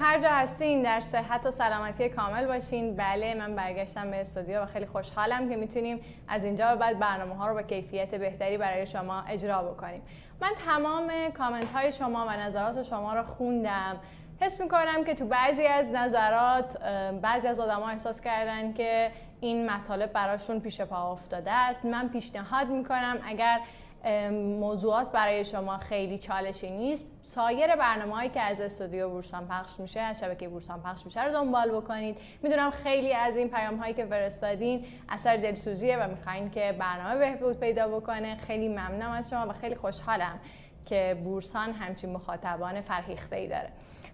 هر جا هستین در صحت و سلامتی کامل باشین. بله من برگشتم به استودیو و خیلی خوشحالم که می‌تونیم از اینجا به بعد برنامه ها رو با کیفیت بهتری برای شما اجرا بکنیم. من تمام کامنت های شما و نظرات شما رو خوندم. حس می‌کنم که تو بعضی از نظرات بعضی از آدما احساس کردن که این مطالب براشون پیش پا افتاده است. من پیشنهاد می‌کنم اگر موضوعات برای شما خیلی چالشی نیست. سایر برنامه هایی که از استودیو بورسان پخش میشه از شبکه بورسان پخش میشه رو دنبال بکنید. می‌دونم خیلی از این پیام هایی که فرستادین اثر دلسوزیه و می‌خواین که برنامه بهبود پیدا بکنه. خیلی ممنونم از شما و خیلی خوشحالم که بورسان همچین مخاطبان فرهیخته ای داره.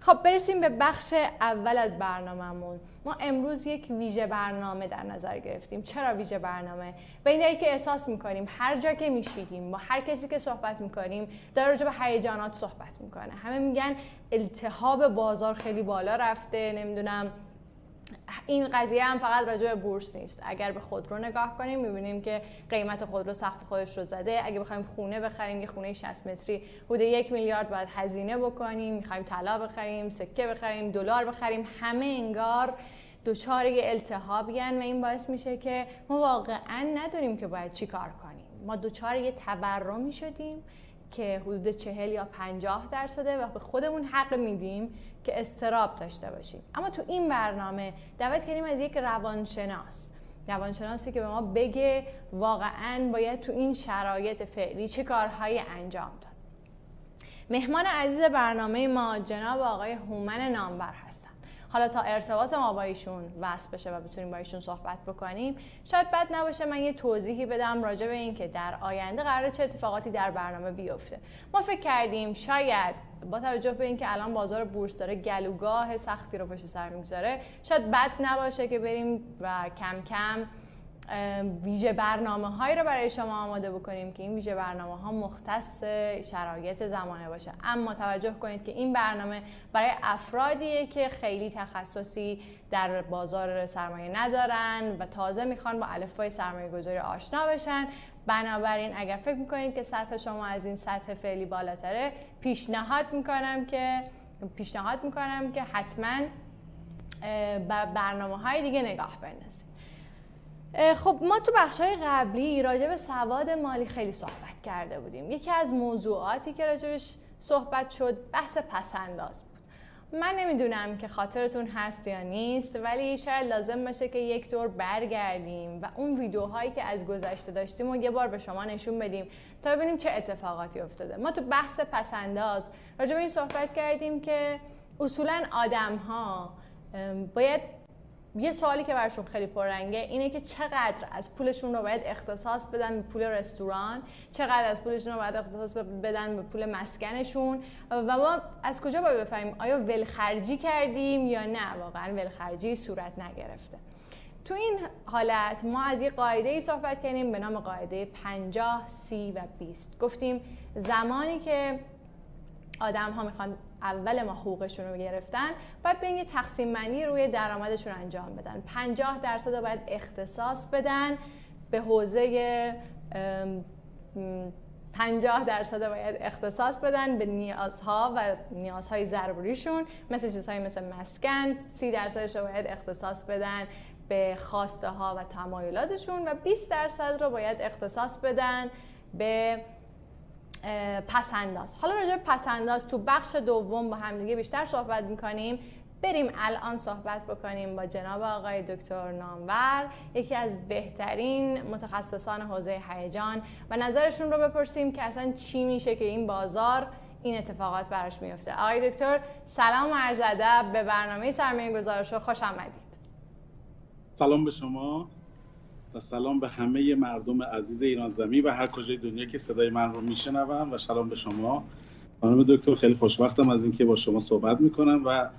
خب برسیم به بخش اول از برنامهمون. ما امروز یک ویژه برنامه در نظر گرفتیم. چرا ویژه برنامه؟ به این که احساس می‌کنیم هر جا که میشیدیم با هر کسی که صحبت می‌کنیم در راجع به هیجانات صحبت می‌کنه. همه میگن التهاب بازار خیلی بالا رفته نمی‌دونم این قضیه هم فقط راجع به بورس نیست. اگر به خودرو نگاه کنیم می‌بینیم که قیمت خودرو سقف خودش رو زده. اگه بخوایم خونه بخریم یه خونه 60 متری حدود یک میلیارد باید هزینه بکنیم. می‌خوایم طلا بخریم سکه بخریم دلار بخریم. همه انگار دچار التهابیان و این باعث میشه که ما واقعا نداریم که باید چی کار کنیم. ما دچار یه تورمی شدیم که حدود چهل یا پنجاه درصده و به خودمون حق میدیم که استراب داشته باشیم اما تو این برنامه دعوت کردیم از یک روانشناس. روانشناسی که به ما بگه واقعا باید تو این شرایط فعلی چه کارهایی انجام داد. مهمان عزیز برنامه ما جناب آقای هومن نامور هست حالا تا ارتباط ما با ایشون وصل بشه و بتونیم با ایشون صحبت بکنیم شاید بد نباشه من یه توضیحی بدم راجع به اینکه در آینده قرار چه اتفاقاتی در برنامه بیفته. ما فکر کردیم شاید با توجه به اینکه الان بازار بورس داره گلوگاه سختی رو پشت سر می‌گذاره شاید بد نباشه که بریم و کم کم ویژه برنامه هایی رو برای شما آماده بکنیم که این ویژه برنامه ها مختص شرایط زمانه باشه. اما توجه کنید که این برنامه برای افرادیه که خیلی تخصصی در بازار سرمایه ندارن و تازه می‌خوان با الفبای سرمایه گذاری آشنا بشن. بنابراین اگر فکر می‌کنید که سطح شما از این سطح فعلی بالاتره پیشنهاد می‌کنم که پیشنهاد می‌کنم که حتما برنامه های دیگه نگاه بندازید. خب ما تو بخش های قبلی راجع به سواد مالی خیلی صحبت کرده بودیم. یکی از موضوعاتی که راجبش صحبت شد بحث پسنداز بود. من نمی‌دونم که خاطرتون هست یا نیست ولی شاید لازم باشه که یک دور برگردیم و اون ویدیوهایی که از گذشته داشتیم و یه بار به شما نشون بدیم تا ببینیم چه اتفاقاتی افتاده. ما تو بحث پسنداز راجع به این صحبت کردیم که اصولا آدم ها باید یه سوالی که برشون خیلی پررنگه اینه که چقدر از پولشون رو باید اختصاص بدن به پول رستوران چقدر از پولشون رو باید اختصاص بدن به پول مسکنشون و ما از کجا باید بفهمیم؟ آیا ولخرجی کردیم یا نه؟ واقعا ولخرجی صورت نگرفته. تو این حالت ما از یه قاعده ای صحبت کردیم به نام قاعده 50 30 و 20 گفتیم زمانی که آدم ها می‌خوان اول ما حقوقشون رو گرفتن باید به این تقسیم بندی روی درآمدشون انجام بدن. 50 درصد رو باید اختصاص بدن به حوزه 50 درصد باید اختصاص بدن به نیازها و نیازهای ضروریشون. مثل چیزهایی مثل مسکن 30 درصدش رو باید اختصاص بدن به خواسته ها و تمایلاتشون و 20 درصد رو باید اختصاص بدن به پسنداز. حالا راجع به پسنداز تو بخش دوم با همدیگه بیشتر صحبت می‌کنیم. بریم الان صحبت بکنیم با جناب آقای دکتر نامور یکی از بهترین متخصصان حوزه هیجان. و نظرشون رو بپرسیم که اصلا چی میشه که این بازار این اتفاقات براش میفته آقای دکتر سلام عرض ادب. به برنامه سرمایه گزارش خوش آمدید. سلام به شما. و سلام به همه مردم عزیز ایران زمین و هر کجای دنیا که صدای من رو میشنون و سلام به شما. خانم دکتر خیلی خوشبختم از اینکه با شما صحبت می‌کنم و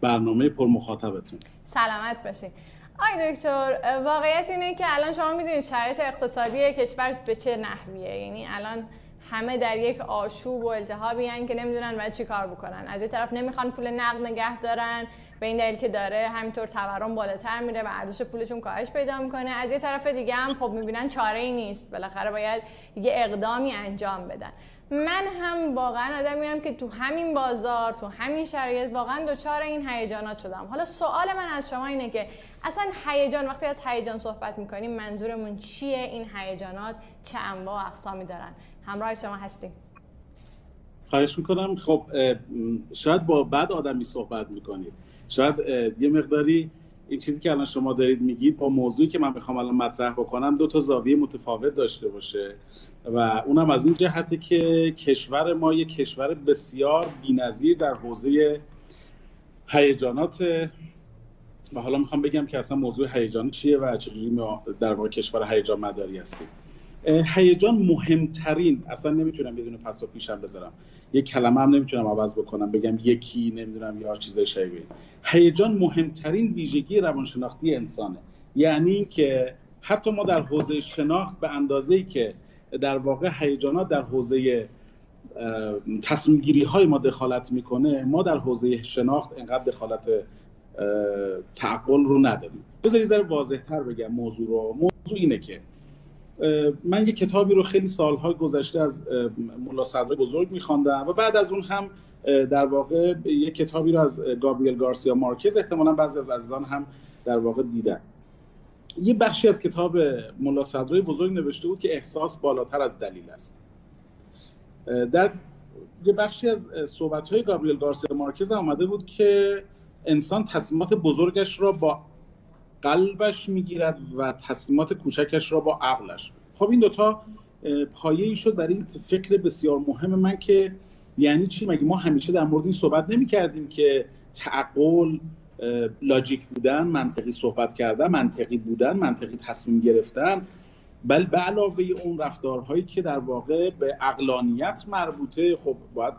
برنامه پر مخاطبتون سلامت باشید آی دکتر واقعیت اینه که الان شما می‌دونید شرایط اقتصادی کشور به چه نحویه. یعنی الان همه در یک آشوب و التهابی که نمی‌دونن باید چی کار بکنن. از یه طرف نمی‌خوان پول نقد نگه دارن. به این دلیل که داره همینطور تورم بالاتر میره و ارزش پولشون کاهش پیدا می‌کنه. از یه طرف دیگه هم خب می‌بینن چاره ای نیست. بالاخره باید یه اقدامی انجام بدن. من هم واقعا آدمی هم که تو همین بازار تو همین شرایط واقعا دچار این هیجانات شدم. حالا سوال من از شما اینه که اصلا هیجان وقتی از هیجان صحبت می‌کنیم منظورمون چیه؟ این هیجانات چه انواع و اقسامی دارن؟ همراه شما هستیم. خواهش می‌کنم. خب شاید با بعد آدمی صحبت می‌کنید. شاید یه مقداری این چیزی که الان شما دارید میگید با موضوعی که من بخوام الان مطرح بکنم دو تا زاویه متفاوت داشته باشه و اونم از این جهته که کشور ما یک کشور بسیار بی‌نظیر در حوزه هیجانات. و حالا می‌خوام بگم که اصلا موضوع هیجان چیه و چجوری در واقع کشور هیجان مداری هستیم. هیجان مهمترین اصلا نمی‌تونم بدون پس و پیشم بذارم. یک کلمه هم نمی‌تونم عوض بکنم بگم یکی نمی‌دونم یا چیزای شبیه. هیجان مهمترین ویژگی روانشناختی انسانه. یعنی که حتی ما در حوزه شناخت به اندازه که در واقع هیجانات در حوزه تصمیم گیری های ما دخالت می‌کنه ما در حوزه شناخت انقدر دخالت تعقل رو نداریم. بذارید ذره واضح تر بگم موضوع رو. موضوع اینه که من یه کتابی رو خیلی سالهای گذشته از ملا صدر بزرگ میخواندم و بعد از اون هم در واقع یه کتابی رو از گابریل گارسیا مارکز احتمالا بعضی از عزیزان هم در واقع دیدن. یه بخشی از کتاب ملا صدرای بزرگ نوشته بود که احساس بالاتر از دلیل است. در یه بخشی از صحبت های گابریل گارسیا مارکز آمده بود که انسان تصمیمات بزرگش را با قلبش می‌گیرد و تصمیمات کوچکش را با عقلش. خب این دوتا پایه ای شد برای این فکر بسیار مهم من که یعنی چی؟ مگه ما همیشه در مورد این صحبت نمی کردیم که تعقل لاجیک بودن منطقی صحبت کردن منطقی بودن منطقی تصمیم گرفتن؟ بل به علاوه اون رفتارهایی که در واقع به اقلانیت مربوطه خب باید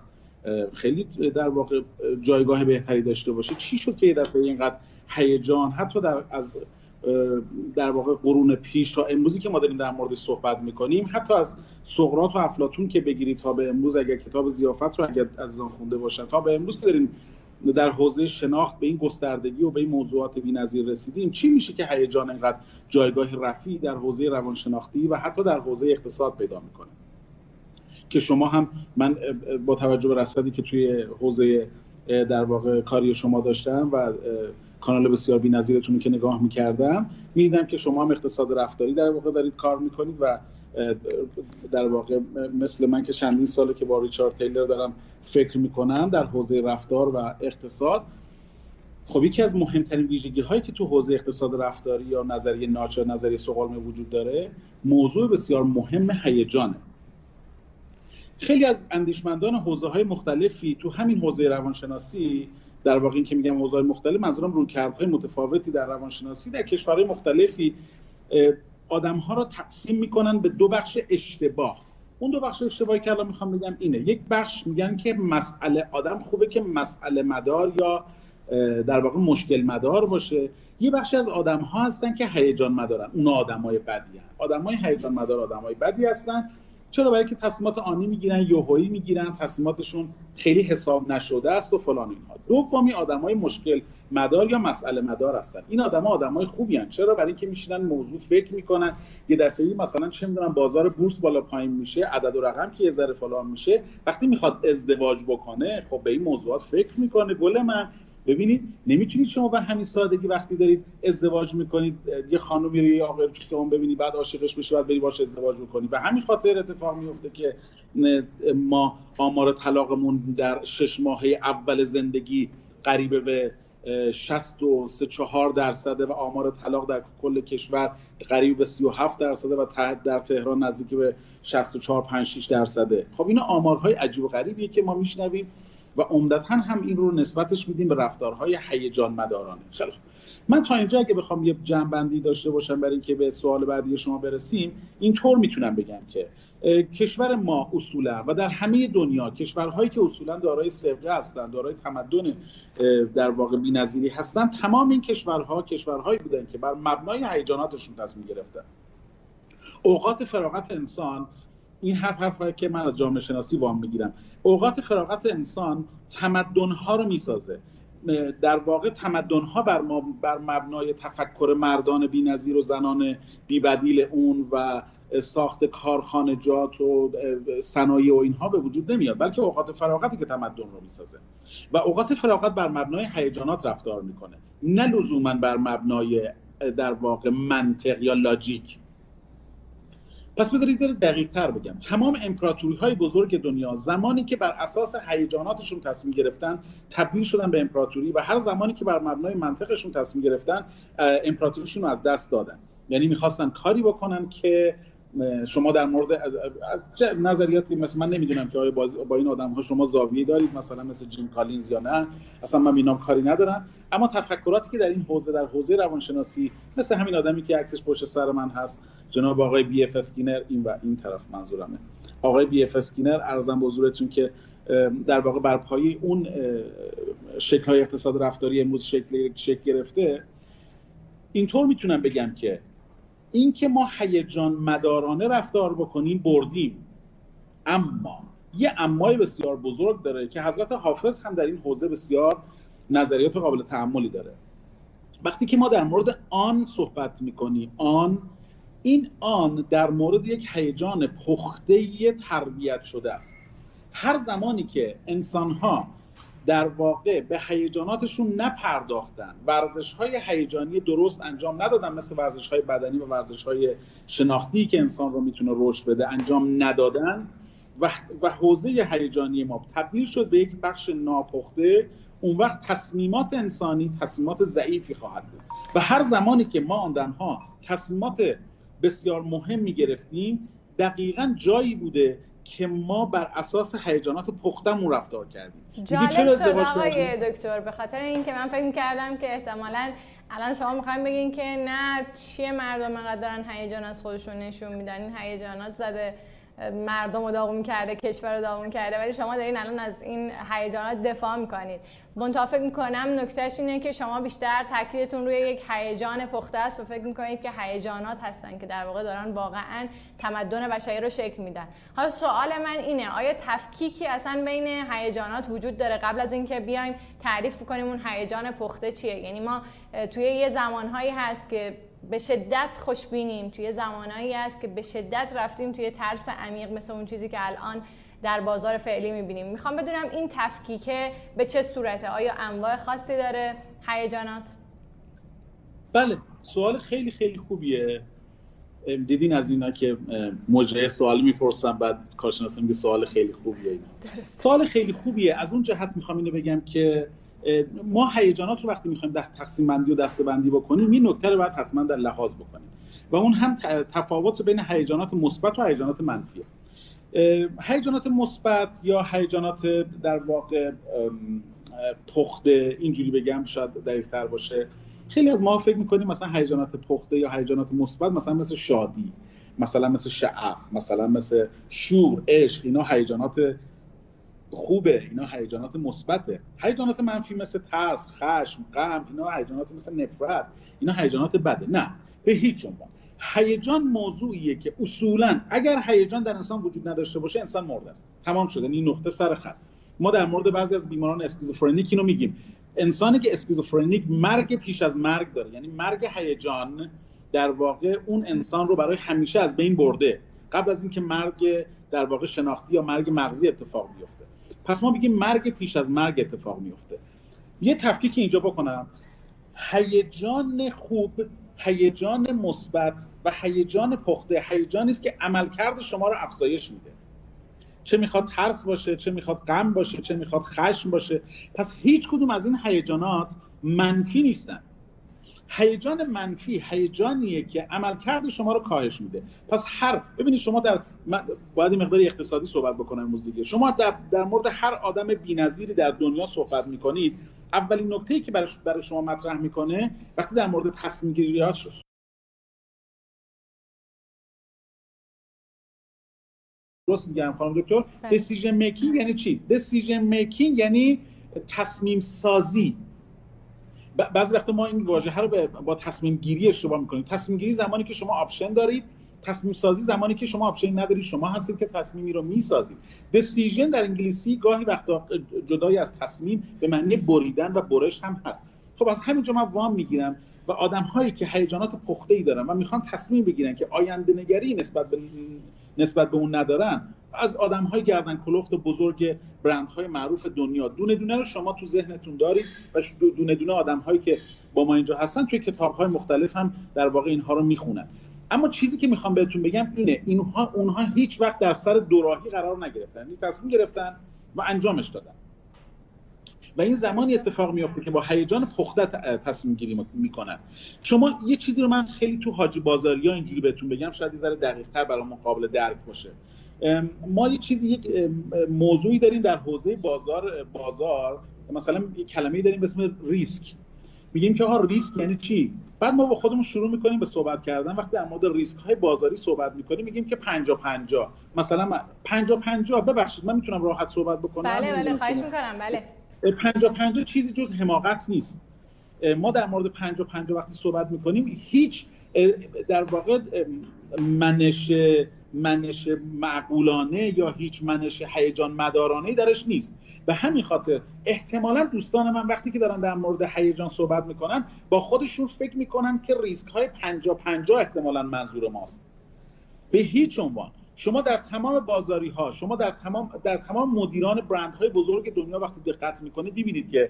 خیلی در واقع جایگاه بهتری داشته باشه. چی شد که یه دفعه اینقدر هیجان حتی در از در واقع قرون پیش تا امروزی که ما داریم در مورد صحبت می‌کنیم حتی از سقراط و افلاتون که بگیرید تا به امروز اگر کتاب زیافت رو اگر عزیزان خونده باشن تا به امروز که داریم در حوزه شناخت به این گستردگی و به این موضوعات بی‌نظیر رسیدیم چی میشه که هیجان انقدر جایگاه رفیع در حوزه روانشناختی و حتی در حوزه اقتصاد پیدا می‌کنه؟ که شما هم من با توجه به رصدی که توی حوزه در واقع کاری شما داشتم و کانال بسیار بی‌نظیرتون که نگاه می‌کردم می‌دیدم که شما هم اقتصاد رفتاری در واقع دارید کار می‌کنید و در واقع مثل من که چندین ساله که با ریچارد تیلر دارم فکر می‌کنم در حوزه رفتار و اقتصاد خب یکی از مهمترین ویژگی هایی که تو حوزه اقتصاد رفتاری یا نظریه ناچ یا نظریه سقالمه وجود داره موضوع بسیار مهم هیجانه. خیلی از اندیشمندان حوزه های مختلفی تو همین حوزه روانشناسی در واقع این که میگم حوزه مختلف منظورم رویکردهای متفاوتی در روانشناسی در کشورهای مختلفی آدم ها را تقسیم می‌کنن به دو بخش اشتباه. اون دو بخش اشتباهی که الان می‌خوام بگم اینه. یک بخش میگن که مسئله آدم خوبه که مسئله مدار یا در واقع مشکل مدار باشه. یه بخشی از آدم ها هستن که هیجان مدارن. اونا آدمای بدی هستن. آدمای هیجان مدار آدمای بدی هستن. چرا برای که تصمیمات آنی می‌گیرن یوهایی می‌گیرن تصمیماتشون خیلی حساب نشده است و فلان اینها. دومی آدمای مشکل مدار یا مسئله مدار هستن. این آدما آدمای خوبی هن. چرا؟ برای اینکه میشینن موضوع فکر می‌کنن. یه دفعه مثلا چه می‌دونم بازار بورس بالا پایین میشه عدد و رقم که یه ذره فلان میشه وقتی می‌خواد ازدواج بکنه خب به این موضوعات فکر می‌کنه. گل من ببینید نمی‌تونید شما به همین سادگی وقتی دارید ازدواج می‌کنید یه خانومی رو یه آقای که اون ببینید بعد عاشقش بشه بعد بری باش ازدواج بکنید به همین خاطر اتفاق میفته که ما آمار طلاقمون در شش ماهه اول زندگی قریب به 63 4 درصده و آمار طلاق در کل کشور قریب به 37 درصده و در تهران نزدیک به 64 5 6 درصده. خب اینا آمارهای عجیب و غریبیه که ما میشنویم. و عمدتا هم این رو نسبتش میدیم به رفتارهای هیجان مدارانه خیلی من تا اینجا اگه بخوام یه جنبندی داشته باشم برای اینکه به سوال بعدی شما برسیم اینطور می‌تونم بگم که کشور ما اصولا و در همه دنیا کشورهایی که اصولا دارای سرقه هستند دارای تمدن در واقع بی‌نظیری هستند تمام این کشورها کشورهایی بودن که بر مبنای هیجاناتشون تصمیم گرفتن. اوقات فراغت انسان این هر حرفی که من از جامعه شناسی وام می‌گیرم. اوقات فراغت انسان تمدنها رو می‌سازه. در واقع تمدنها بر, بر مبنای تفکر مردان بینظیر و زنان بیبدیل اون و ساخت کارخانجات و صنایع و اینها به وجود نمیاد بلکه اوقات فراغتی که تمدن رو می‌سازه. و اوقات فراغت بر مبنای هیجانات رفتار می‌کنه. نه لزوما بر مبنای در واقع منطق یا لاجیک پس بذارید دقیق تر بگم. تمام امپراتوری های بزرگ دنیا زمانی که بر اساس هیجاناتشون تصمیم گرفتن تبدیل شدن به امپراتوری و هر زمانی که بر مبنای منطقشون تصمیم گرفتن امپراتوریشون رو از دست دادن. یعنی می‌خواستن کاری بکنن که شما در مورد از نظریاتی مثل من نمی‌دونم که آیا با این آدم ها شما زاویه دارید مثلا مثل جیم کالینز یا نه. اصلا من اینام کاری ندارم. اما تفکراتی که در این حوزه در حوزه روانشناسی مثل همین آدمی که عکسش پشت سر من هست جناب آقای بی اف اسکینر این و این طرف منظورمه. آقای بی اف اسکینر عرضم حضورتون که در واقع بر پایه اون شکل های اقتصاد رفتاری امروز شکل شکل گرفته. اینطور می‌تونم بگم که اینکه ما هیجان مدارانه رفتار بکنیم بردیم. اما یه امای بسیار بزرگ داره که حضرت حافظ هم در این حوزه بسیار نظریات قابل تحملی داره. وقتی که ما در مورد آن صحبت می‌کنیم آن این آن در مورد یک هیجان پخته تربیت شده است. هر زمانی که انسان ها در واقع به هیجاناتشون نپرداختن. ورزش های هیجانی درست انجام ندادن مثل ورزش های بدنی و ورزش های شناختی که انسان رو می‌تونه رشد بده انجام ندادن. و, و حوزه هیجانی ما تبدیل شد به یک بخش ناپخته. اون وقت تصمیمات انسانی تصمیمات ضعیفی خواهد بود. و هر زمانی که ما آندنها تصمیمات بسیار مهمی گرفتیم دقیقا جایی بوده که ما بر اساس هیجانات پختمون رفتار کردیم. جالب چرا شد آقای دکتر به خاطر اینکه من فکر کردم که احتمالا الان شما می‌خوایم بگین که نه چیه مردم انقدر دارن هیجان از خودشون نشون میدن؟ این هیجانات زده مردم رو داغون کرده کشور رو داغون کرده ولی شما دارین الان از این هیجانات دفاع می‌کنید. منتها فکر می‌کنم نکتهش اینه که شما بیشتر تاکیدتون روی یک هیجان پخته است و فکر می‌کنید که هیجانات هستن که در واقع دارن واقعا تمدن بشری رو شکل میدن. حالا سوال من اینه آیا تفکیکی اصلا بین هیجانات وجود داره؟ قبل از اینکه بیایم تعریف کنیم اون هیجان پخته چیه. یعنی ما توی یه زمانهایی هست که به شدت خوشبینیم. توی زمانهایی است که به شدت رفتیم توی ترس عمیق مثل اون چیزی که الان در بازار فعلی می‌بینیم. می‌خوام بدونم این تفکیکه به چه صورته؟ آیا انواع خاصی داره؟ هیجانات؟ بله سوال خیلی خیلی خوبیه. دیدین از اینا که مجره سوال می‌پرسم بعد کارشناس میگه سوال خیلی خوبیه اینا. سوال خیلی خوبیه. از اون جهت می‌خوام اینو بگم که ما هیجانات رو وقتی می‌خوایم در تقسیم بندی و دسته بندی بکنیم این نکته رو باید حتما در لحاظ بکنیم. و اون هم تفاوت بین هیجانات مثبت و هیجانات منفیه. هیجانات مثبت یا هیجانات در واقع پخته اینجوری بگم شاید دقیق‌تر باشه. خیلی از ما فکر می‌کنیم مثلا هیجانات پخته یا هیجانات مثبت مثلا مثل شادی مثلا مثل شعف مثلا مثل شور عشق اینا هیجانات خوبه اینا هیجانات مثبته. هیجانات منفی مثل ترس خشم غم اینا هیجانات مثل نفرت اینا هیجانات بده. نه به هیچ عنوان. هیجان موضوعیه که اصولا اگر هیجان در انسان وجود نداشته باشه انسان مرده است. تمام شده این نقطه سر خط. ما در مورد بعضی از بیماران اسکیزوفرنیک اینو میگیم. انسانی که اسکیزوفرنیک مرگ پیش از مرگ داره یعنی مرگ هیجان در واقع اون انسان رو برای همیشه از بین برده. قبل از اینکه مرگ در واقع شناختی یا مرگ مغزی اتفاق بیفته. پس ما میگیم مرگ پیش از مرگ اتفاق میفته یه تفکیک اینجا بکنم. هیجان خوب هیجان مثبت و هیجان پخته هیجانی است که عملکرد شما رو افزایش میده. چه می‌خواد ترس باشه چه می‌خواد غم باشه چه می‌خواد خشم باشه. پس هیچ کدوم از این هیجانات منفی نیستن. هیجان منفی هیجانیه که عملکرد شما رو کاهش میده. پس هر ببینید شما در باید مقدار اقتصادی صحبت بکنم امروز دیگه. شما در, در مورد هر آدم بی‌نظیری در دنیا صحبت می‌کنید اولین نکته که برای, شما مطرح می‌کنه وقتی در مورد تصمیم گیری درست میگم خانم دکتر؟ decision بله. making یعنی چی؟ decision making یعنی تصمیم سازی. بعضی وقتا ما این واژه رو با تصمیم گیری اشتباه می‌کنیم. تصمیم گیری زمانی که شما option دارید تصمیم سازی زمانی که شما option ندارید شما هستید که تصمیمی رو می‌سازید. decision در انگلیسی گاهی وقتا جدای از تصمیم به معنی بریدن و برش هم هست. خب از همینجا من وام می‌گیرم و آدم هایی که هیجانات پخته ای دارن و می‌خوان تصمیم بگیرن که آینده نگری نسبت به نسبت به اون ندارن از آدم های گردن کلفت بزرگ برند های معروف دنیا. دونه دونه رو شما تو ذهنتون دارید و دونه دونه آدم هایی که با ما اینجا هستن توی کتاب های مختلف هم در واقع اینها رو می‌خونن. اما چیزی که می‌خوام بهتون بگم اینه اینها اونها هیچ وقت در سر دوراهی قرار نگرفتن. این تصمیم گرفتن و انجامش دادن. و این زمانی اتفاق میافته که با هیجان پخته تصمیم گیری می‌کنن. شما یه چیزی رو من خیلی تو حاجی بازاری ها اینجوری بهتون بگم شاید یه ذره دقیق تر برای قابل درک باشه. ما یه چیزی یک موضوعی داریم در حوزه بازار بازار. مثلا یه کلمه داریم به اسم ریسک. میگیم که آقا ریسک یعنی چی؟ بعد ما با خودمون شروع می‌کنیم به صحبت کردن. وقتی در مورد ریسک های بازاری صحبت می‌کنیم میگیم که 50 50 مثلا 50 50 ببخشید من می‌تونم راحت صحبت بکنم؟ بله بله خواهش می‌کنم بله. 50 50 چیزی جز حماقت نیست. ما در مورد 50 50 وقتی صحبت می‌کنیم هیچ در واقع منش منش معقولانه یا هیچ منش هیجان مدارانه درش نیست. به همین خاطر احتمالا دوستان من وقتی که دارن در مورد هیجان صحبت می‌کنن با خودشون فکر می‌کنن که ریسک های 50 50 احتمالا منظور ماست. به هیچ عنوان. شما در تمام بازاری ها شما در تمام در تمام مدیران برند های بزرگ دنیا وقتی دقت می‌کنید ببینید که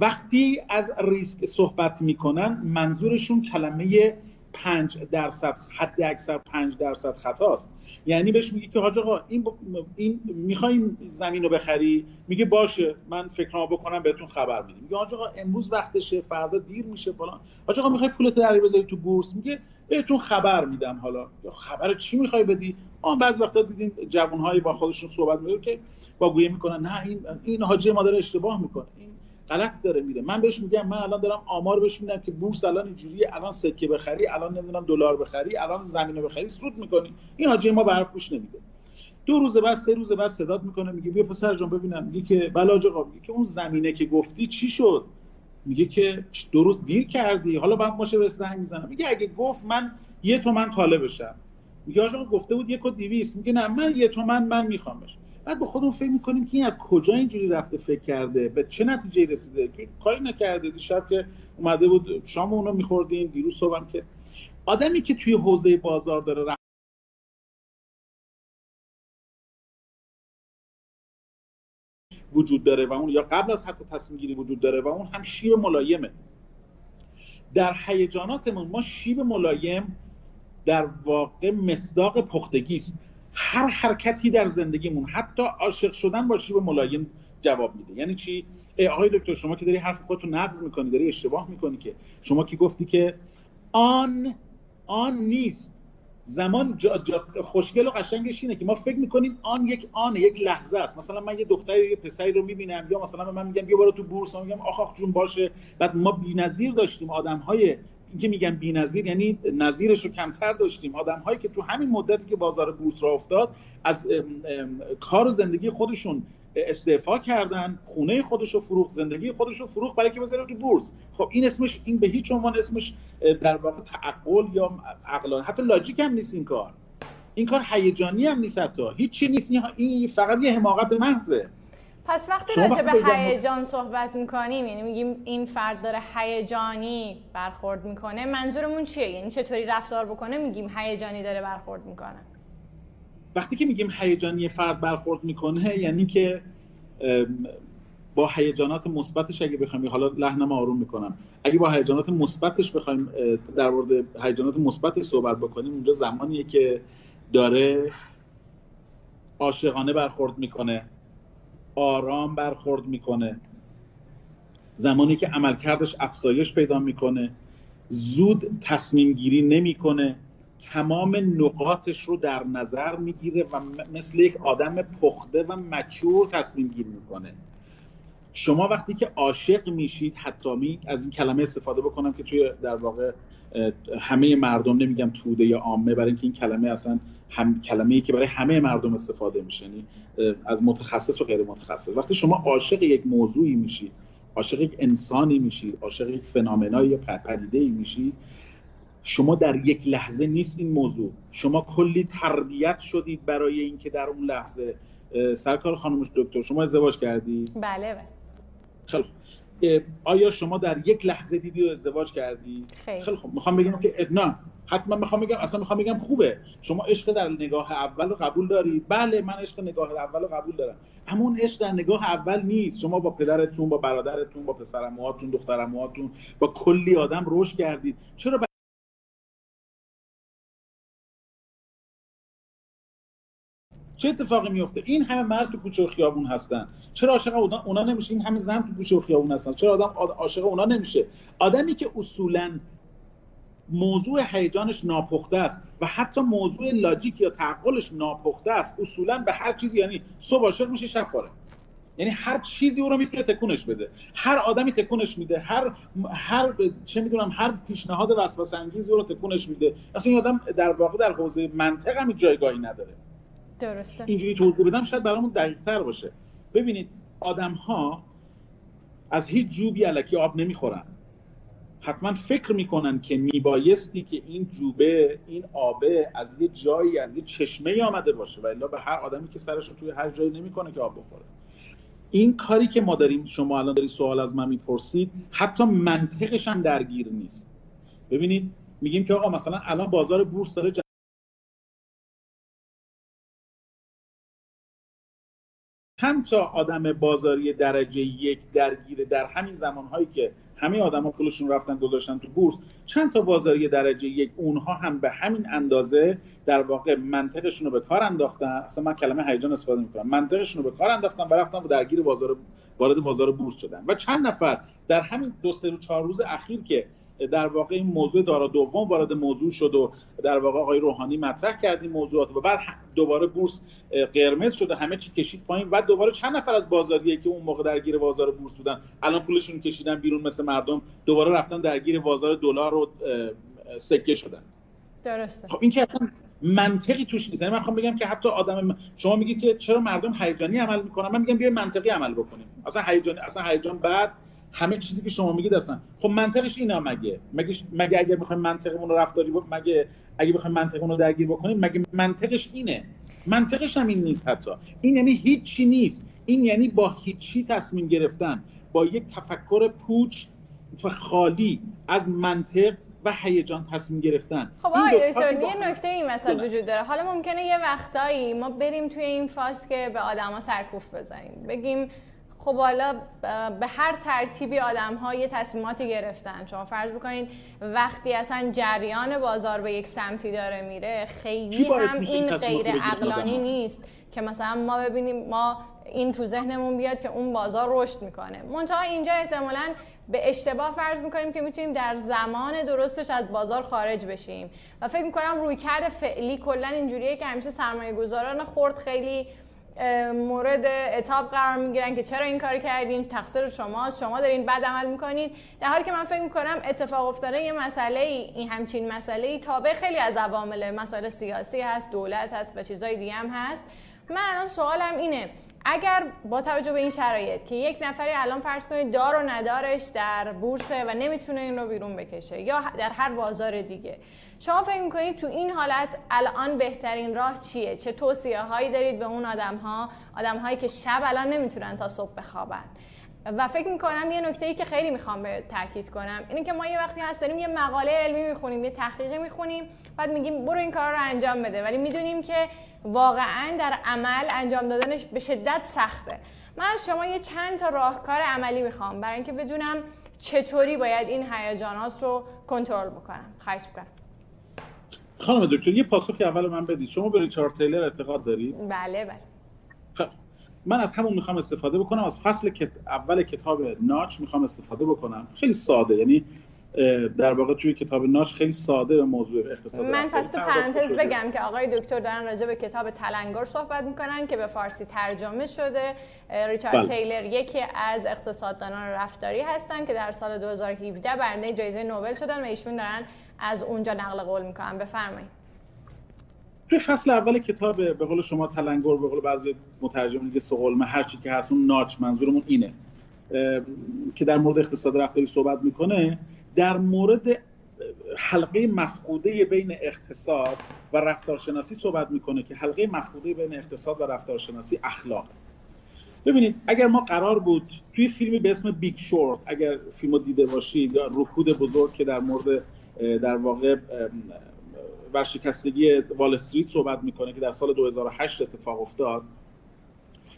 وقتی از ریسک صحبت می‌کنن منظورشون کلمه 5 درصد حد اکثر 5 درصد خطاست یعنی بهش میگه که حاج آقا این ب... این می‌خوایم زمین رو بخری؟ میگه باشه من فکرام بکنم بهتون خبر میدم. میگه حاج آقا امروز وقتشه فردا دیر میشه فلان. حاج آقا می‌خوای پولت در بذاری تو بورس؟ میگه بهتون خبر میدم حالا. یا خبر چی می‌خوای بدی؟ آن بعض وقتا دیدیم جوانهایی با خودشون صحبت می‌کنن که با گویه می‌کنن نه این این حاجی ما داره اشتباه می‌کنه. غلط داره میره. من بهش میگم من الان دارم آمار بهش میدم که بورس الان اینجوریه الان سکه بخری الان نمی‌دونم دلار بخری الان زمین بخری سود می‌کنی. این حاجی ما به حرف گوش نمیده. دو روز بعد سه روز بعد صدات می‌کنه میگه بیا پسر جان ببینم. میگه که بله آقا میگه که اون زمینه که گفتی چی شد؟ میگه که دو روز دیر کردی. حالا بعد ماشه به زنگ می‌زنم میگه اگه گفت من یه تومن طالبشم. میگه آقا گفته بود یک و دیویست میگه نه من یه تومن من میخوامش. بعد به خودمون فکر می‌کنیم که این از کجا اینجوری رفته فکر کرده؟ به چه نتیجه رسیده؟ که کاری نکرده. دیشب که اومده بود شام اونو میخوردیم دیروز صبحم که آدمی که توی حوزه بازار داره وجود داره و اون یا قبل از حتی تصمیم گیری وجود داره و اون هم شیب ملایمه. در هیجاناتمون ما شیب ملایم در واقع مصداق پختگی است. هر حرکتی در زندگیمون حتی عاشق شدن با شیب ملایم جواب میده. یعنی چی؟ ای آقای دکتر شما که داری حرف خودتو نقض می‌کنی داری اشتباه می‌کنی که شما که گفتی که آن آن نیست. زمان جا جا خوشگل و قشنگش اینه که ما فکر می‌کنیم آن یک آن یک لحظه است. مثلا من یه دختری یه پسری رو می‌بینم یا مثلا به من میگم بیا برو تو بورس میگم آخ آخ جون باشه. بعد ما بی‌نظیر داشتیم آدم‌های اینکه میگن بی‌نظیر یعنی نظیرش رو کمتر داشتیم. آدم هایی که تو همین مدتی که بازار بورس را افتاد از کار و زندگی خودشون استعفا کردن خونه خودش رو فروخت زندگی خودش رو فروخت برای که بذاره تو بورس. خب این اسمش این به هیچ عنوان اسمش در واقع تعقل یا عقلانه حتی لاجیک هم نیست این کار. این کار هیجانی هم نیست حتی. هیچی نیست. این فقط یه حماقت محضه. پس وقتی راجع به هیجان صحبت می‌کنیم یعنی میگیم این فرد داره هیجانی برخورد می‌کنه منظورمون چیه؟ یعنی چطوری رفتار بکنه؟ میگیم هیجانی داره برخورد می‌کنه. وقتی که میگیم هیجانی فرد برخورد می‌کنه یعنی که با هیجانات مثبتش اگه بخوایم حالا لحنم آروم می‌کنم. اگه با هیجانات مثبتش بخوایم در مورد هیجانات مثبتش صحبت بکنیم اونجا زمانیه که داره عاشقانه برخورد می‌کنه. آرام برخورد می‌کنه. زمانی که عملکردش افزایش پیدا می‌کنه زود تصمیم گیری نمی‌کنه تمام نقاطش رو در نظر می‌گیره و مثل یک آدم پخته و مچور تصمیم گیری می‌کنه. شما وقتی که عاشق میشید حتی می از این کلمه استفاده بکنم که توی در واقع همه مردم نمیگم توده یا عامه برای اینکه این کلمه اصلا هم کلمه ای که برای همه مردم استفاده میشه یعنی از متخصص و غیر متخصص. وقتی شما عاشق یک موضوعی میشید عاشق یک انسانی میشید عاشق یک فنامنای یا پدیده ای میشید شما در یک لحظه نیست این موضوع. شما کلی تربیت شدید برای اینکه در اون لحظه سرکار خانمش دکتر شما ازدواج کردی؟ بله بله. خیلی آیا شما در یک لحظه دیدی و ازدواج کردی؟ خیلی, خیلی خوب. می‌خوام بگم که نه. حتما می‌خوام بگم اصلا می‌خوام بگم خوبه. شما عشق در نگاه اول رو قبول داری؟ بله من عشق نگاه اول رو قبول دارم. اما اون عشق در نگاه اول نیست. شما با پدرتون با برادرتون با پسرموهاتون دخترموهاتون با کلی آدم رشد کردید. چرا چه اتفاقی میفته؟ این همه مرد تو کوچه و خیابون هستن. چرا عاشق اونا نمیشه؟ این همه زن تو کوچه و خیابون هستن. چرا آدم عاشق اونا نمیشه؟ آدمی که اصولا موضوع هیجانش ناپخته است و حتی موضوع لاجیک یا تعقلش ناپخته است اصولا به هر چیزی یعنی صبح عاشق میشه شب فاره یعنی هر چیزی او رو می‌تونه تکونش بده. هر آدمی تکونش میده هر هر چه می‌دونم هر پیشنهاد وسوسه انگیزی او رو تکونش میده. اصلا این آدم در واقع در حوزه منطق هم جایگاهی نداره. درسته. اینجوری توضیح بدم شاید برامون دقیق تر باشه. ببینید آدم ها از هیچ جوبی علکی آب نمی‌خورن. حتما فکر می‌کنن که میبایستی که این جوبه این آبه از یه جایی از یه چشمه آمده باشه و الا به هر آدمی که سرش رو توی هر جایی نمی‌کنه که آب بخوره. این کاری که ما داریم شما الان داری سوال از من می‌پرسید حتی منطقش هم درگیر نیست. ببینید میگیم که آقا مثلا الان بازار بورس داره چند تا آدم بازاری درجه یک درگیره در همین زمانهایی که همه آدما پولشون رفتن گذاشتن تو بورس. چند تا بازاری درجه یک اونها هم به همین اندازه در واقع منطقشون رو به کار انداختن. اصلا من کلمه هیجان استفاده می‌کنم. منطقشون رو به کار انداختن و رفتن و درگیر بازار وارد بازار بورس شدن. و چند نفر در همین دو سه چهار روز اخیر که در واقع این موضوع دارا دوم وارد موضوع شد و در واقع آقای روحانی مطرح کرد این موضوعات و بعد دوباره بورس قرمز شده همه چی کشید پایین و دوباره چند نفر از بازاریه که اون موقع درگیر بازار بورس بودن الان پولشون کشیدن بیرون مثل مردم دوباره رفتن درگیر بازار دلار و سکه شدن. درسته. خب این که اصلا منطقی توش نیست. یعنی من خوام بگم که حتی آدم شما میگید که چرا مردم هیجانی عمل می‌کنن؟ من میگم بیا منطقی عمل بکنیم. اصلا هیجانی اصلا هیجان بعد همه چیزی که شما میگید اصلا خب منطقش اینا مگه؟ مگه مگه اگر بخوایم منطقمون رو رفتاری بکنیم مگه اگه بخوایم منطقمون رو درگیر بکنیم مگه منطقش اینه؟ منطقش هم این نیست حتی. این یعنی هیچی نیست. این یعنی با هیچی تصمیم گرفتن. با یک تفکر پوچ و خالی از منطق و هیجان تصمیم گرفتن. خب آقای یه نکته این مثلا وجود داره. حالا ممکنه یه وقتایی ما بریم توی این فاز که به آدما سرکوف بزنیم. بگیم خب حالا به هر ترتیبی آدم ها یه تصمیماتی گرفتن. شما فرض بکنید وقتی اصلا جریان بازار به یک سمتی داره میره خیلی هم این غیر اقلانی نیست که مثلا ما ببینیم ما این تو ذهنمون بیاد که اون بازار رشد می‌کنه. منتها اینجا احتمالا به اشتباه فرض می‌کنیم که می‌تونیم در زمان درستش از بازار خارج بشیم. و فکر می‌کنم رویکرد فعلی کلا اینجوریه که همیشه سرمایه گذاران خورد خیلی مورد اتاب قرار می‌گیرن که چرا این کار کردین؟ تقصیر شماست شما دارین بد عمل می‌کنید در حالی که من فکر می‌کنم اتفاق افتاده یه مسئله این همچین مسئله ای تابع خیلی از عوامل مسائل سیاسی هست دولت هست و چیزای دیگه هم هست. من الان سوالم اینه اگر با توجه به این شرایط که یک نفری الان فرض کنید دار و ندارش در بورسه و نمی‌تونه این رو بیرون بکشه یا در هر بازار دیگه شما فکر می‌کنید تو این حالت الان بهترین راه چیه؟ چه توصیه هایی دارید به اون آدم ها آدم هایی که شب الان نمی‌تونن تا صبح بخوابن. و فکر می‌کنم یه نکته ای که خیلی می‌خوام به تاکید کنم اینه که ما یه وقتی هست داریم یه مقاله علمی می‌خونیم یه تحقیقی می‌خونیم بعد میگیم برو این کار رو انجام بده. ولی می‌دونیم که واقعا در عمل انجام دادنش به شدت سخته. من از شما یه چند تا راهکار عملی می‌خوام برای اینکه بدونم چطوری باید این هیجانات رو کنترل بکنم. خواهش می‌کنم. خانم دکتر یه پاسخی اول من بدید. شما به ریچارد تیلر اعتقاد دارید؟ بله بله. خب من از همون می‌خوام استفاده بکنم. از فصل کت... اول کتاب ناچ می‌خوام استفاده بکنم. خیلی ساده یعنی در واقع توی کتاب ناچ خیلی ساده به موضوع اقتصاد من پس تو پرانتز بگم که آقای دکتر دارن راجع به کتاب تلنگر صحبت می‌کنن که به فارسی ترجمه شده. ریچارد بله. تیلر یکی از اقتصاددانان رفتاری هستن که در سال 2017 برنده جایزه نوبل شدن و ایشون دارن از اونجا نقل قول می‌کنم بفرمایید. توی فصل اول کتاب به قول شما تلنگر به قول بعضی مترجم دیگه سقلمه هر چی که هست اون ناچ منظورمون اینه. که در مورد اقتصاد رفتاری صحبت می‌کنه. در مورد حلقه مفقوده بین اقتصاد و رفتارشناسی صحبت می‌کنه که حلقه مفقوده بین اقتصاد و رفتارشناسی اخلاق. ببینید اگر ما قرار بود توی فیلمی به اسم Big Short اگر فیلمو دیده باشید یا رکود بزرگ که در مورد در واقع ورشکستگی وال استریت صحبت می‌کنه که در سال 2008 اتفاق افتاد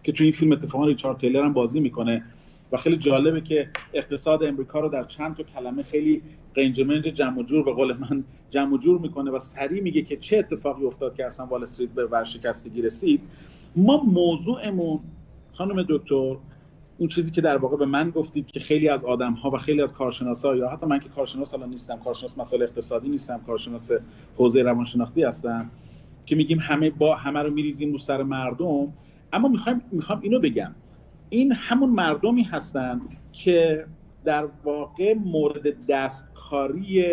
که توی این فیلم اتفاقا ریچارد تیلر هم بازی می‌کنه. و خیلی جالبه که اقتصاد امریکا رو در چند تا کلمه خیلی قنجمنج جمع و جور به قول من جمع و جور می‌کنه و سریع میگه که چه اتفاقی افتاد که اصلا وال استریت به ورشکستگی رسید. ما موضوعمون خانم دکتر اون چیزی که در واقع به من گفتید که خیلی از آدم ها و خیلی از کارشناسا یا حتی من که کارشناس الان نیستم کارشناس مسائل اقتصادی نیستم کارشناس حوزه روانشناختی هستم که میگیم همه با همه رو میریزیم رو سر مردم اما می‌خوام می‌خوام اینو بگم. این همون مردمی هستن که در واقع مورد دستکاری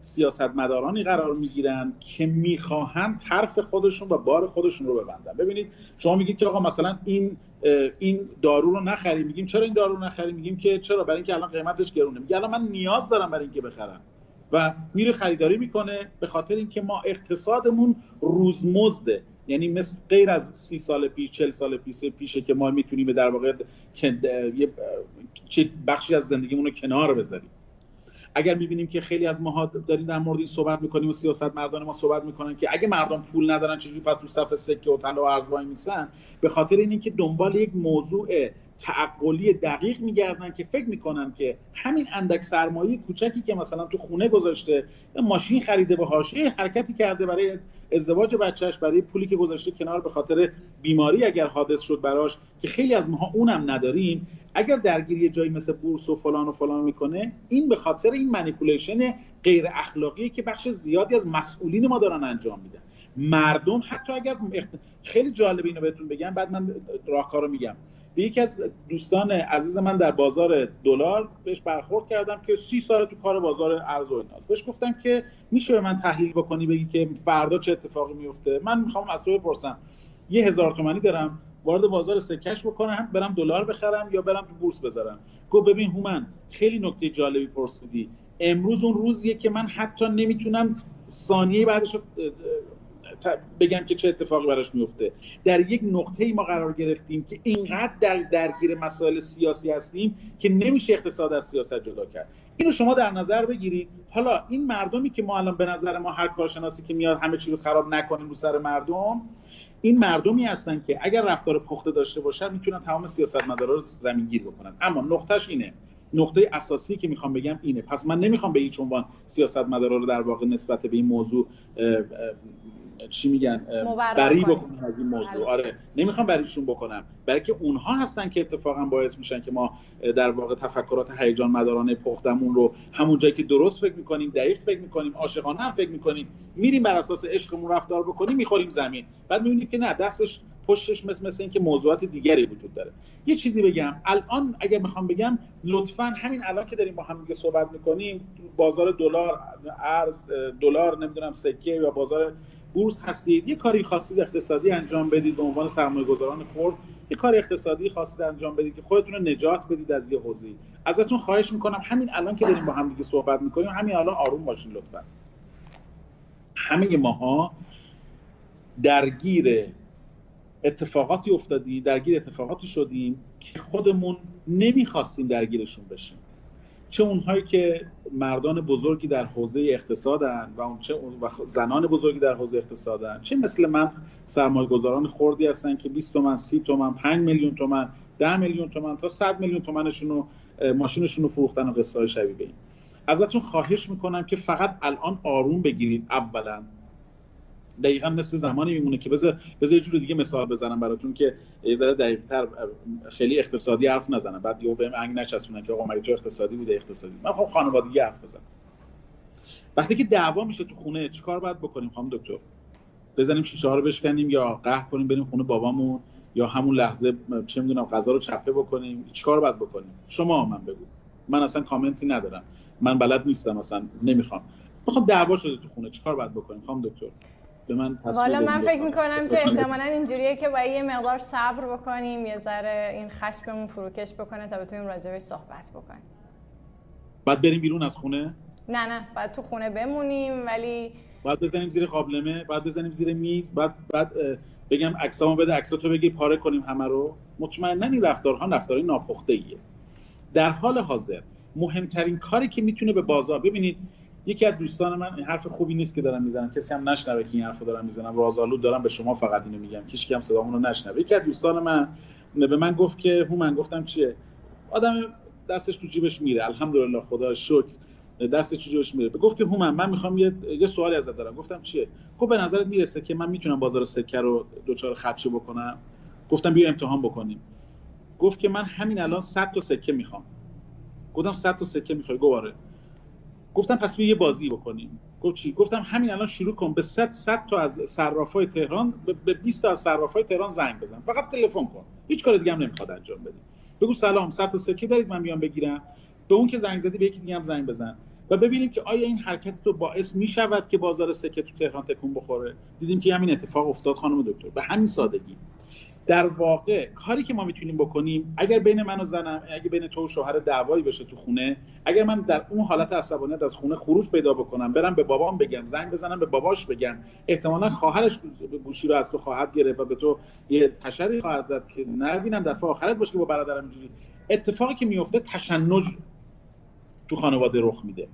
سیاستمدارانی قرار می‌گیرن که می‌خواهند طرف خودشون و بار خودشون رو ببندن. ببینید شما میگید که آقا مثلا این این دارو رو نخریم. میگیم چرا این دارو رو نخریم؟ میگیم که چرا؟ برای اینکه الان قیمتش گرونه. میگه الان من نیاز دارم برای اینکه بخرم. و میره خریداری می‌کنه به خاطر اینکه ما اقتصادمون روزمزده. یعنی مثل غیر از سی سال پیش چل سال پیش پیشه که ما می‌تونیم در واقع چه بخشی از زندگیمون رو کنار بذاریم. اگر می‌بینیم که خیلی از ماها داریم در مورد این صحبت می‌کنیم و سیاست مردان ما صحبت می‌کنن که اگه مردم پول ندارن چجوری پس تو صف سکه و طلا و ارز وای میسن؟ به خاطر اینه که دنبال یک موضوع تعقلی دقیق میگردن که فکر می‌کنن که همین اندک سرمایه کوچکی که مثلا تو خونه گذاشته ماشین خریده به حاشیه حرکتی کرده برای ازدواج بچهش برای پولی که گذاشته کنار به خاطر بیماری اگر حادث شد براش که خیلی از ماها اونم نداریم اگر درگیری جایی مثل بورس و فلان و فلان می‌کنه این به خاطر این منیپولیشن غیر اخلاقی که بخش زیادی از مسئولین ما دارن انجام میدن. مردم حتی اگر خیلی جالب اینو بهتون بگم بعد من راهکارو میگم. به یکی از دوستان عزیز من در بازار دلار بهش برخورد کردم که سی سال تو کار بازار ارز و ایناست. بهش گفتم که میشه به من تحلیل بکنی بگی که فردا چه اتفاقی میفته؟ من می‌خوام از تو بپرسم. یه هزار تومانی دارم وارد بازار سکش بکنم برم دلار بخرم یا برم تو بورس بذارم. گفت ببین هومن خیلی نکته جالبی پرسیدی. امروز اون روزیه که من حتی نمی‌تونم ثانیه بعدش بگم که چه اتفاقی براش میفته. در یک نقطه ای ما قرار گرفتیم که اینقدر در درگیر مسائل سیاسی هستیم که نمیشه اقتصاد از سیاست جدا کرد. اینو شما در نظر بگیرید. حالا این مردمی که ما الان به نظر ما هر کارشناسی که میاد همه چی رو خراب نکنیم رو سر مردم این مردمی هستن که اگر رفتار پخته داشته باشن می‌تونن تمام سیاستمدارا رو زمینگیر بکنن. اما نقطهش اینه. نقطه اساسی که می‌خوام بگم اینه. پس من نمی‌خوام به هیچ عنوان سیاستمدارا رو در واقع نسبت به این موضوع چی میگن؟ بری بکنم از این موضوع. بله. آره. نمی‌خوام بریشون بکنم. برای که اونها هستن که اتفاقا باعث میشن که ما در واقع تفکرات هیجان مدارانه پختمون رو همون جایی که درست فکر می‌کنیم دقیق فکر می‌کنیم عاشقانه هم فکر می‌کنیم میریم بر اساس عشقمون رفتار بکنیم می‌خوریم زمین. بعد می‌بینیم که نه دستش پشتش مثل مثل اینکه موضوعات دیگری وجود داره. یه چیزی بگم. الان اگر می‌خوام بگم لطفا همین الان که داریم با هم دیگه صحبت می‌کنیم بازار دلار ارز دلار نمی‌دونم سکه یا بازار بورس هستید یه کاری خاصی اقتصادی انجام بدید به عنوان سرمایه گذاران خرد. یه کار اقتصادی خاصی انجام بدید که خودتون رو نجات بدید از یه حوزه ازتون خواهش می‌کنم همین الان که داریم با هم دیگه صحبت می‌کنیم همین الان آروم باشین لطفا. همه ماها درگیر اتفاقاتی افتادی درگیر اتفاقاتی شدیم که خودمون نمی‌خواستیم درگیرشون بشیم. چه اونهایی که مردان بزرگی در حوزه اقتصادن و اون چه و زنان بزرگی در حوزه اقتصادن چه مثل من سرمایه گذاران خوردی هستن که 20 تومن 30 تومن 5 میلیون تومن 10 میلیون تومن تا 100 میلیون تومنشون رو ماشینشون رو فروختن و قصه های شبیه این. ازتون خواهش می‌کنم که فقط الان آروم بگیرید اولا. دقیقا مثل زمانی میمونه که بذار بذار یه جور دیگه مثال بزنم براتون که یه ذره دقیق‌تر خیلی اقتصادی حرف نزنم. بعد یهو بهم انگ نچسبونن که آقا مگه تو اقتصادی بوده اقتصادی. من خب خانوادگی حرف بزنم. وقتی که دعوا میشه تو خونه چیکار باید بکنیم خانم دکتر؟ بزنیم شیشه ها رو بشکنیم یا قهر کنیم بریم خونه بابامون یا همون لحظه چه می‌دونم غذا رو چپه بکنیم؟ چیکار باید بکنیم؟ شما من بگو. من اصلا کامنتی ندارم. من بلد نیستم اصلا نمی‌خوام. می‌خوام دعوا شده تو خونه. چیکار باید بکنیم خانم دکتر؟ به من حالا من فکر می‌کنم که احتمالا اینجوریه که باید یه مقدار صبر بکنیم یه ذره این خشممون فروکش بکنه تا بتونیم راجبش صحبت بکنیم. بعد بریم بیرون از خونه؟ نه نه بعد تو خونه بمونیم ولی باید بزنیم زیر قابلمه باید بزنیم زیر میز بعد بعد بگم عکسامو بده عکساتو بگی پاره کنیم همه رو. مطمئنا این رفتارها رفتاری ناپخته ایه در حال حاضر مهمترین کاری که می‌تونه به بازار ببینید یکی از دوستان من این حرف خوبی نیست که دارم می‌زنم. کسی هم نشنوه که این حرفو دارم می‌زنم. رازآلود دارم به شما فقط اینو میگم. کسی هم صدامون رو نشنوه. یکی از دوستان من به من گفت که هومن گفتم چیه؟ آدم دستش تو جیبش میره. الحمدلله خدا شکر. دست جیبش میره. گفت که هومن من می‌خوام یه یه سوالی ازت دارم. گفتم چیه؟ گفت به نظرت می‌رسه که من می‌تونم بازار سکه رو دوچار خدشه بکنم؟ گفتم بیا امتحان بکنیم. گفت که من همین الان 100 تا سکه می‌خوام. گفتم 100 تا سکه می‌خوای؟ گواره. گفتم پس یه بازی بکنیم. گفت چی؟ گفتم همین الان شروع کن به 100 100 تا از صرافای تهران به 20 تا از صرافای تهران زنگ بزن. فقط تلفن کن. هیچ کار دیگه هم نمی‌خواد انجام بدی. بگو سلام 100 تا سکه دارید من بیام بگیرم. به اون که زنگ زدی به یکی دیگه هم زنگ بزن. و ببینیم که آیا این حرکت تو باعث می شود که بازار سکه تو تهران تکون بخوره؟ دیدیم که همین اتفاق افتاد خانم دکتر. به همین سادگی. در واقع کاری که ما می‌تونیم بکنیم اگر بین من و زنم اگر بین تو و شوهر دعوایی بشه تو خونه اگر من در اون حالت عصبانیت از خونه خروج پیدا بکنم برم به بابام بگم زنگ بزنم به باباش بگم احتمالا خواهرش گوشی رو از تو خواهد گرفت و به تو یه تشری خواهد زد که نبینم دفعه آخرت باشه که با برادرم اینجوری. اتفاقی که میفته تشنج تو خانواده رخ میده.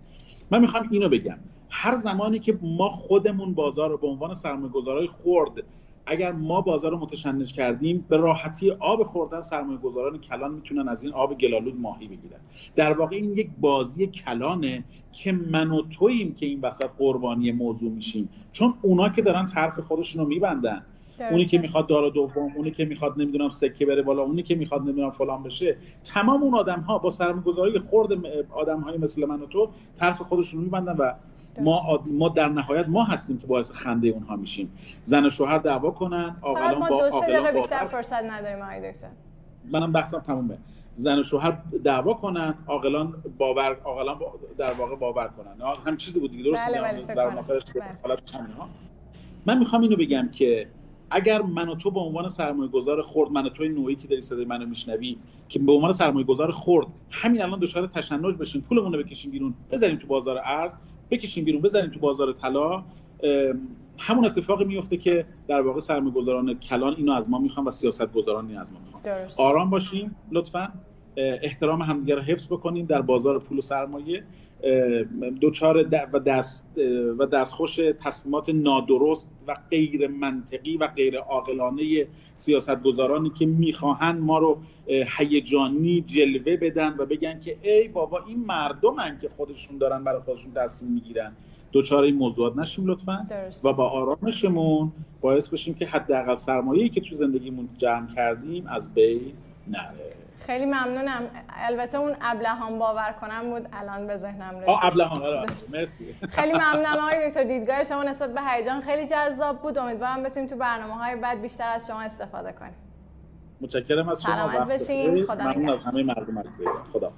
من می‌خوام اینو بگم. هر زمانی که ما خودمون بازار رو به عنوان سرمایه‌گذارای خرد اگر ما بازار رو متشنج کردیم به راحتی آب خوردن سرمایه گذاران کلان می‌تونن از این آب گلالود ماهی بگیرن. در واقع این یک بازی کلانه که من و توییم که این وسط قربانی موضوع میشیم. چون اونا که دارن طرف خودشون رو میبندن. اونی که می‌خواد دار دوم اونی که می‌خواد نمی‌دونم سکه بره بالا اونی که می‌خواد نمی‌دونم فلان بشه تمام اون آدم ها با سرمایه‌گذاری خرد آدم های مثل من و تو طرف خودشون رو میبندن و ما ما در نهایت ما هستیم که باعث خنده اونها میشیم. زن و شوهر دعوا کنن آقلان ما دو سه دقیقه بیشتر فرصت نداریم آقای دکتر. منم بحثم تمومه. زن و شوهر دعوا کنن عاقلان باور عاقلان در واقع باور کنن. هم چیزی بود دیگه درست بله بله در مسائل بله. من می‌خوام اینو بگم که اگر من و تو به عنوان سرمایه گذار خرد من و توی نوعی که داری صدای منو میشنوی که به عنوان سرمایه گذار خرد همین الان دچار تشنج بشیم پولمون رو بکشیم بیرون بذاریم تو بازار ارز بکشیم بیرون بزنیم تو بازار طلا. همون اتفاقی میفته که در واقع سرمایه‌گذاران کلان اینو از ما می‌خوان و سیاستگزاران اینو از ما می‌خوان. آرام باشیم لطفا. احترام همدیگه رو حفظ بکنیم در بازار پول و سرمایه. دوچار و دست و دستخوش تصمیمات نادرست و غیر منطقی و غیر عاقلانه سیاستگزارانی که می‌خواهند ما رو هیجانی جلوه بدن و بگن که ای بابا این مردمن که خودشون دارن برای خودشون تصمیم می‌گیرن. دوچار این موضوعات نشیم لطفا. و با آرامشمون باعث بشیم که حداقل سرمایه‌ای که تو زندگیمون جمع کردیم از بین نره. خیلی ممنونم. البته اون ابلهان باور کنم بود الان به ذهنم رسید. آه ابلهان آره. مرسی. خیلی ممنونم آقای دکتر. دیدگاه شما نسبت به هیجان خیلی جذاب بود. امیدوارم بتونیم تو برنامه های بعد بیشتر از شما استفاده کنیم. متشکرم از شما. سلامت بشین. خدا ممنون از همه مردم از خدا